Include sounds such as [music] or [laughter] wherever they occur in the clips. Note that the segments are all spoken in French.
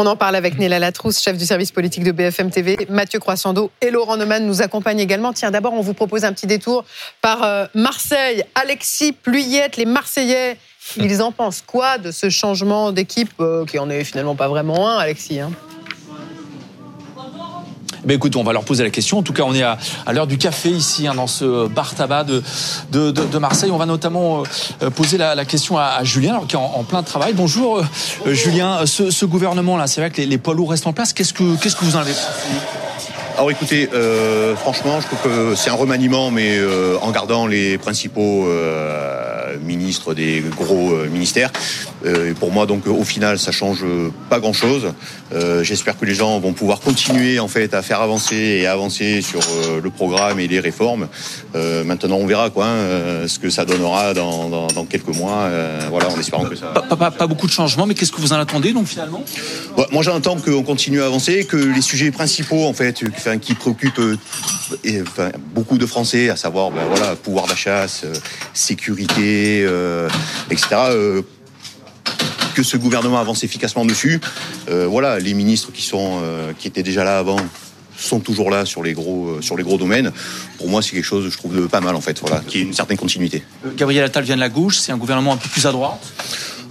On en parle avec Néla Latrousse, chef du service politique de BFM TV, Mathieu Croissando et Laurent Neumann nous accompagnent également. Tiens, d'abord, on vous propose un petit détour par euh, Marseille. Alexis Pluyette, les Marseillais, ils en pensent quoi de ce changement d'équipe euh, qui en est finalement pas vraiment un, Alexis hein? Ben écoute, on va leur poser la question. En tout cas, on est à, l'heure du café ici, hein, dans ce bar tabac de, de, Marseille. On va notamment euh, poser la, question à, Julien, qui est en, plein travail. Bonjour, euh, Julien. Ce, gouvernement-là, c'est vrai que les, poids lourds restent en place. Qu'est-ce que, qu'est-ce que vous en avez alors écoutez, euh, franchement, je trouve que c'est un remaniement, mais en gardant les principaux ministres des gros ministères. Euh, et pour moi, donc, au final, ça change pas grand-chose. Euh, j'espère que les gens vont pouvoir continuer en fait à faire avancer et avancer sur euh, le programme et les réformes. maintenant, on verra quoi, hein, ce que ça donnera dans, dans, dans quelques mois. voilà, en espérant que ça. Pas, pas, pas beaucoup de changements, mais qu'est-ce que vous en attendez donc finalement? Moi, j'entends qu'on continue à avancer, que les sujets principaux en fait, enfin, qui préoccupent enfin, beaucoup de Français, à savoir, ben, voilà, pouvoir d'achat, sécurité, etc que ce gouvernement avance efficacement dessus. Euh, voilà, les ministres qui sont euh, qui étaient déjà là avant sont toujours là sur les gros euh, sur les gros domaines. Pour moi, c'est quelque chose, je trouve, de pas mal en fait. Voilà, qui est une certaine continuité. Gabriel Attal vient de la gauche, c'est un gouvernement un peu plus à droite.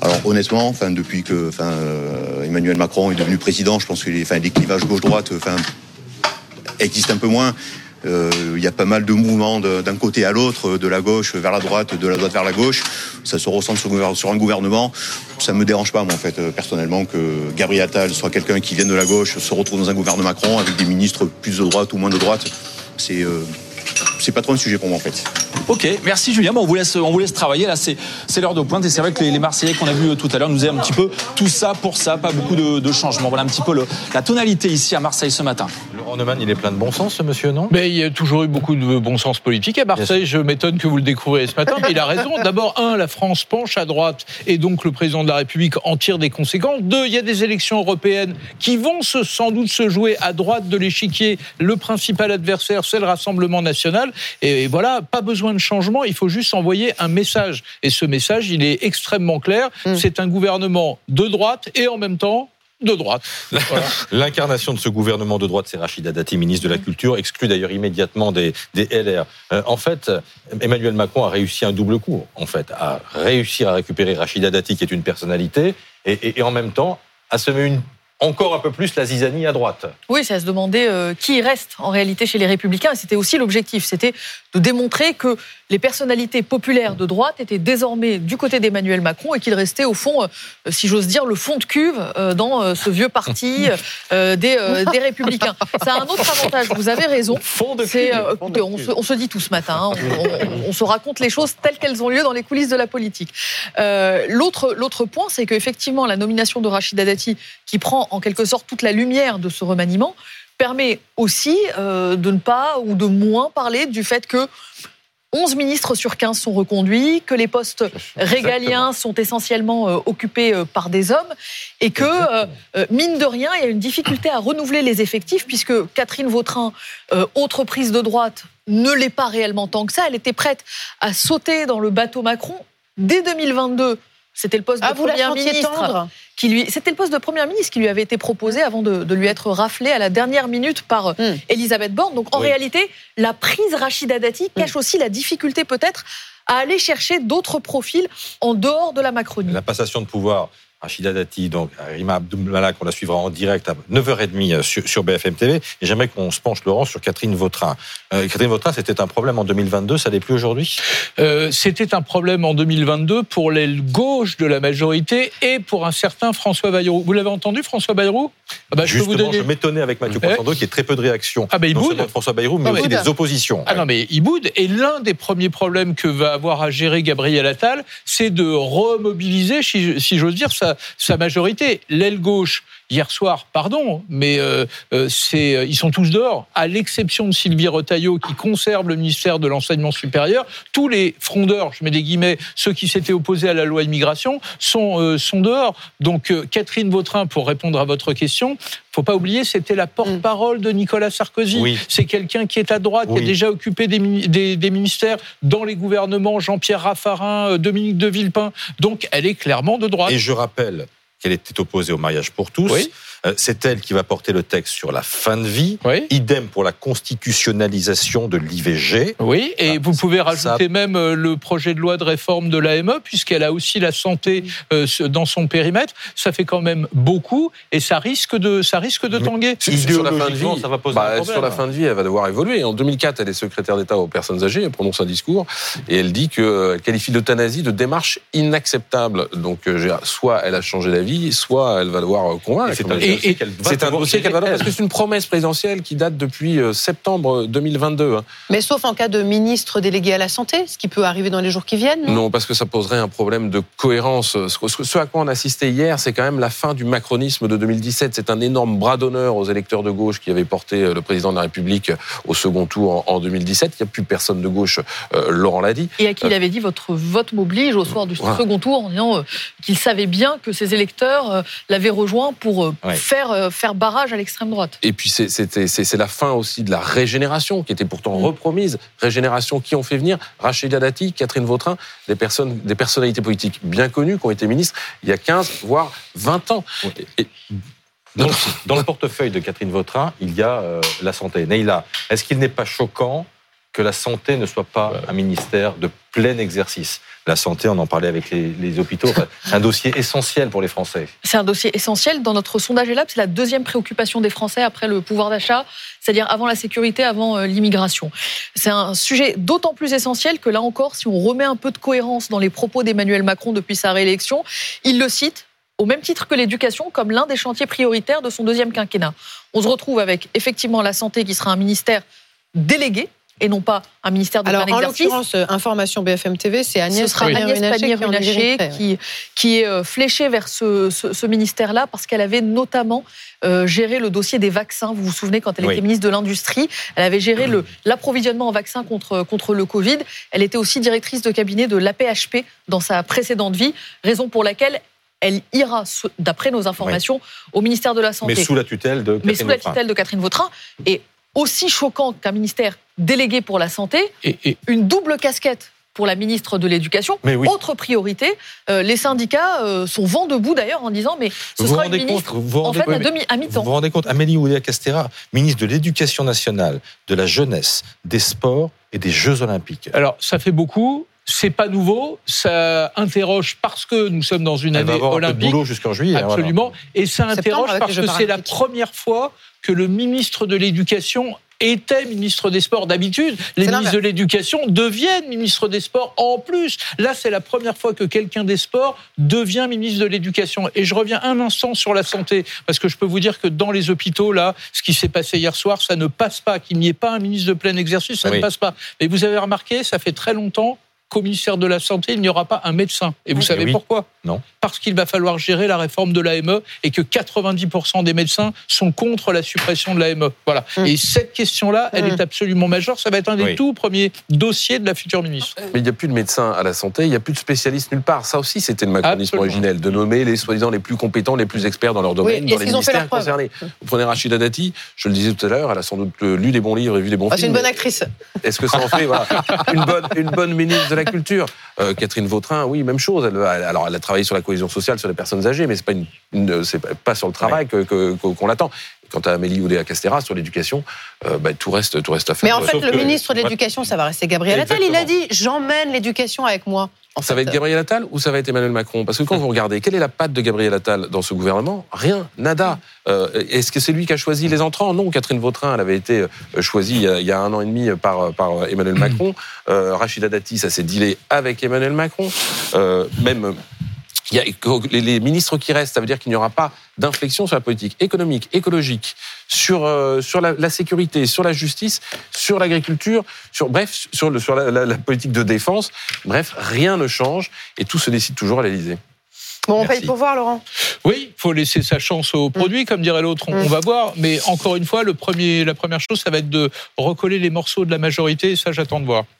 Alors honnêtement, enfin depuis que enfin Emmanuel Macron est devenu président, je pense que les, enfin, les clivages gauche-droite enfin existent un peu moins. Euh, il y a pas mal de mouvements d'un côté à l'autre, de la gauche vers la droite, de la droite vers la gauche. Ça se ressent sur, un gouvernement. Ça me dérange pas, moi, en fait, euh, personnellement, que Gabriel Attal soit quelqu'un qui vienne de la gauche, se retrouve dans un gouvernement Macron avec des ministres plus de droite ou moins de droite. C'est euh, c'est pas trop un sujet pour moi en fait. Ok, merci Julien. Bon, on vous laisse, travailler. Là, c'est, l'heure de pointe et c'est vrai que les, Marseillais qu'on a vu tout à l'heure nous disaient un petit peu tout ça pour ça, pas beaucoup de, changements. Voilà un petit peu la tonalité ici à Marseille ce matin. Laurent Neumann, il est plein de bon sens, ce monsieur, non? Mais il y a toujours eu beaucoup de bon sens politique à Marseille. Je m'étonne que vous le découvriez ce matin, mais il a [laughs] raison. D'abord, un, la France penche à droite et donc le président de la République en tire des conséquences. Deux, il y a des élections européennes qui vont se, sans doute se jouer à droite de l'échiquier. Le principal adversaire, c'est le Rassemblement national. Et voilà, pas besoin de changement, il faut juste envoyer un message. Et ce message, il est extrêmement clair. Mm. C'est un gouvernement de droite et en même temps de droite. [laughs] L'incarnation de ce gouvernement de droite, c'est Rachida Dati, ministre de la Culture, exclu d'ailleurs immédiatement des, LR. Euh, en fait, Emmanuel Macron a réussi un double coup, en fait, à réussir à récupérer Rachida Dati, qui est une personnalité, et, et en même temps à semer une encore un peu plus la zizanie à droite. Oui, c'est à se demander euh, qui reste en réalité chez les Républicains. Et c'était aussi l'objectif, c'était de démontrer que les personnalités populaires de droite étaient désormais du côté d'Emmanuel Macron et qu'il restait au fond, euh, si j'ose dire, le fond de cuve euh, dans ce vieux parti des, des, Républicains. Ça a un autre avantage, vous avez raison. Fond de cuve. on, se, on, se, dit tout ce matin, hein. on, on, se raconte les choses telles qu'elles ont lieu dans les coulisses de la politique. L'autre point, c'est qu'effectivement, la nomination de Rachida Dati, qui prend en quelque sorte toute la lumière de ce remaniement, permet aussi euh, de ne pas ou de moins parler du fait que 11 ministres sur 15 sont reconduits, que les postes régaliens sont essentiellement euh, occupés euh, par des hommes et que, mine de rien, il y a une difficulté à renouveler les effectifs puisque Catherine Vautrin, autre prise de droite, ne l'est pas réellement tant que ça. Elle était prête à sauter dans le bateau Macron dès 2022. C'était le poste de ah, Premier ministre lui, c'était le poste de première ministre qui lui avait été proposé avant de, lui être raflé à la dernière minute par euh, hmm. Elisabeth Borne. Donc en réalité, la prise Rachida Dati cache hmm. aussi la difficulté peut-être à aller chercher d'autres profils en dehors de la Macronie. La passation de pouvoir Rachida Dati, donc Rima Abdulmalak, on la suivra en direct à 9h30 euh, sur, BFM TV. Et j'aimerais qu'on se penche, Laurent, sur Catherine Vautrin. Euh, Catherine Vautrin, c'était un problème en 2022, ça n'est plus aujourd'hui? Euh, C'était un problème en 2022 pour l'aile gauche de la majorité et pour un certain François Bayrou. Vous l'avez entendu, François Bayrou? Ah bah, je, je m'étonnais avec Mathieu Poissando, qui est très peu de réactions. Ah bah, il non boude. François Bayrou, mais, aussi des oppositions. Ah non, mais il boude. Et l'un des premiers problèmes que va avoir à gérer Gabriel Attal, c'est de remobiliser, si, si j'ose dire, sa, sa majorité. L'aile gauche hier soir, pardon, mais euh, euh, c'est, euh, ils sont tous dehors, à l'exception de Sylvie Retailleau qui conserve le ministère de l'enseignement supérieur. Tous les frondeurs, je mets des guillemets, ceux qui s'étaient opposés à la loi immigration, sont, sont dehors. Donc Catherine Vautrin, pour répondre à votre question, faut pas oublier, c'était la porte-parole de Nicolas Sarkozy. C'est quelqu'un qui est à droite, qui a déjà occupé des, des, ministères dans les gouvernements, Jean-Pierre Raffarin, Dominique de Villepin. Donc, elle est clairement de droite. Et je rappelle qu'elle était opposée au mariage pour tous. Oui. Euh, C'est elle qui va porter le texte sur la fin de vie. Oui. Idem pour la constitutionnalisation de l'IVG. Oui, et Ah, vous pouvez ça- rajouter même euh, le projet de loi de réforme de l'AME, puisqu'elle a aussi la santé euh, dans son périmètre. Ça fait quand même beaucoup, et ça risque de, ça risque de tanguer. Sur la fin de vie, ça va poser bah, un problème. sur la fin de vie, elle va devoir évoluer. En 2004, elle est secrétaire d'État aux personnes âgées, elle prononce un discours et elle dit que elle qualifie l'euthanasie de démarche inacceptable. Donc, soit elle a changé d'avis, soit elle va devoir euh, convaincre. C'est un dossier Et- et- qu'elle va c'est un devoir dossier qu'elle va gérer, parce que c'est une promesse présidentielle qui date depuis euh, septembre 2022. hein. Mais sauf en cas de ministre délégué à la santé, ce qui peut arriver dans les jours qui viennent. non? Non, parce que ça poserait un problème de cohérence. Ce, à quoi on a assisté hier, c'est quand même la fin du macronisme de 2017. C'est un énorme bras d'honneur aux électeurs de gauche qui avaient porté euh, le président de la République au second tour en, en 2017. Il n'y a plus personne de gauche, euh, Laurent l'a dit. Et à qui il avait dit votre vote m'oblige au soir du Voilà. second tour en disant euh, qu'il savait bien que ses électeurs euh, l'avaient rejoint pour euh, Ouais. faire, euh, faire barrage à l'extrême droite. Et puis c'est- c'était- c'est c'est la fin aussi de la régénération qui était pourtant Mm. repromise. Régénération qui ont fait venir Rachida Dati, Catherine Vautrin, des personnes, des personnalités politiques bien connues qui ont été ministres il y a 15 voire 20 ans. Et- Dans, le- dans le portefeuille de Catherine Vautrin, il y a euh, la santé. Neila, est-ce qu'il n'est pas choquant que la santé ne soit pas un ministère de plein exercice La santé, on en parlait avec les, les hôpitaux, c'est un dossier essentiel pour les Français. C'est un dossier essentiel. Dans notre sondage ELAB, c'est la deuxième préoccupation des Français après le pouvoir d'achat, c'est-à-dire avant la sécurité, avant euh, l'immigration. C'est un sujet d'autant plus essentiel que là encore, si on remet un peu de cohérence dans les propos d'Emmanuel Macron depuis sa réélection, il le cite au même titre que l'éducation comme l'un des chantiers prioritaires de son deuxième quinquennat. On se retrouve avec effectivement la santé qui sera un ministère délégué et non pas un ministère de Alors, plein en exercice. l'occurrence, euh, information BFM TV, c'est Agnès Ce Pannier-Runacher qui en qui, qui est euh, fléchée vers ce, ce- ce ministère-là parce qu'elle avait notamment euh, géré le dossier des vaccins. Vous vous souvenez quand elle Oui. était ministre de l'Industrie, elle avait géré l'approvisionnement en vaccins contre, contre le Covid. Elle était aussi directrice de cabinet de l'APHP dans sa précédente vie, raison pour laquelle elle ira, d'après nos informations, au ministère de la Santé Mais sous la tutelle de mais Catherine sous la Vautrin. tutelle de Catherine Vautrin. Et aussi choquant qu'un ministère délégué pour la santé, Et, et- une double casquette pour la ministre de l'Éducation. Mais oui. Autre priorité, euh, les syndicats euh, sont vent debout d'ailleurs en disant mais ce Vous vous sera une rendez compte, ministre vous vous en rendez fait à, compte- demi, à Vous vous rendez compte, Amélie Oudéa-Castéra, ministre de l'Éducation nationale, de la jeunesse, des sports et des Jeux olympiques. alors, ça fait beaucoup. C'est pas nouveau. Ça interroge parce que nous sommes dans une Elle va année avoir un peu de olympique. boulot jusqu'en juillet. hein, voilà. Absolument. Et ça interroge parce que c'est la première fois que le ministre de l'Éducation était ministre des Sports. D'habitude, les ministres de l'Éducation deviennent ministres des Sports en plus. Là, c'est la première fois que quelqu'un des Sports devient ministre de l'Éducation. Et je reviens un instant sur la santé, parce que je peux vous dire que dans les hôpitaux, là, ce qui s'est passé hier soir, ça ne passe pas. Qu'il n'y ait pas un ministre de plein exercice, ça Oui. ne passe pas. Mais vous avez remarqué, ça fait très longtemps ministère de la Santé, il n'y aura pas un médecin. Et vous Oui. savez Oui. pourquoi Non. Parce qu'il va falloir gérer la réforme de l'AME et que 90% des médecins sont contre la suppression de l'AME. Voilà. Mm. Et cette question-là, elle Mm. est absolument majeure. Ça va être un des Oui. tout premiers dossiers de la future ministre. Mais il n'y a plus de médecins à la santé, il n'y a plus de spécialistes nulle part. Ça aussi, c'était le macronisme originel, de nommer les soi-disant les plus compétents, les plus experts dans leur domaine, Oui, dans les ministères concernés. Vous prenez Rachida Dati, je le disais tout à l'heure, elle a sans doute euh, lu des bons livres et vu des bons Ah, c'est films. une bonne actrice. Est-ce que ça en fait voilà, une, bonne, une bonne ministre de la Culture Euh, Catherine Vautrin, oui, même chose. Elle, elle- alors, elle a travaillé sur la cohésion sociale, sur les personnes âgées, mais c'est pas, une, pas- sur le travail que- qu'on l'attend. Quant à Amélie Oudéa-Castéra, sur l'éducation, euh, bah, tout, reste, tout reste à faire. Mais en fait, Sauf le que- ministre de l'Éducation, ça va rester Gabriel Attal. Il a dit j'emmène l'éducation avec moi. En Ça va être Gabriel Attal ou ça va être Emmanuel Macron? Parce que quand vous regardez, quelle est la patte de Gabriel Attal dans ce gouvernement? Rien, nada. Euh, Est-ce que c'est lui qui a choisi les entrants? Non, Catherine Vautrin, elle avait été euh, choisie il y a- il y a un an et demi par, par Emmanuel Macron. Euh, Rachida Dati, ça s'est dealé avec Emmanuel Macron. Euh, même il y a, les, les ministres qui restent, ça veut dire qu'il n'y aura pas d'inflexion sur la politique économique, écologique, sur, euh, sur la, la sécurité, sur la justice, sur l'agriculture, sur bref, sur, le, sur la, la- la politique de défense. Bref, rien ne change et tout se décide toujours à l'Élysée. Bon, on Merci. paye pour voir, Laurent. Oui, il faut laisser sa chance au produit, comme dirait l'autre. On, Mm. on va voir. Mais encore une fois, le premier, la première chose, ça va être de recoller les morceaux de la majorité. Et ça, j'attends de voir.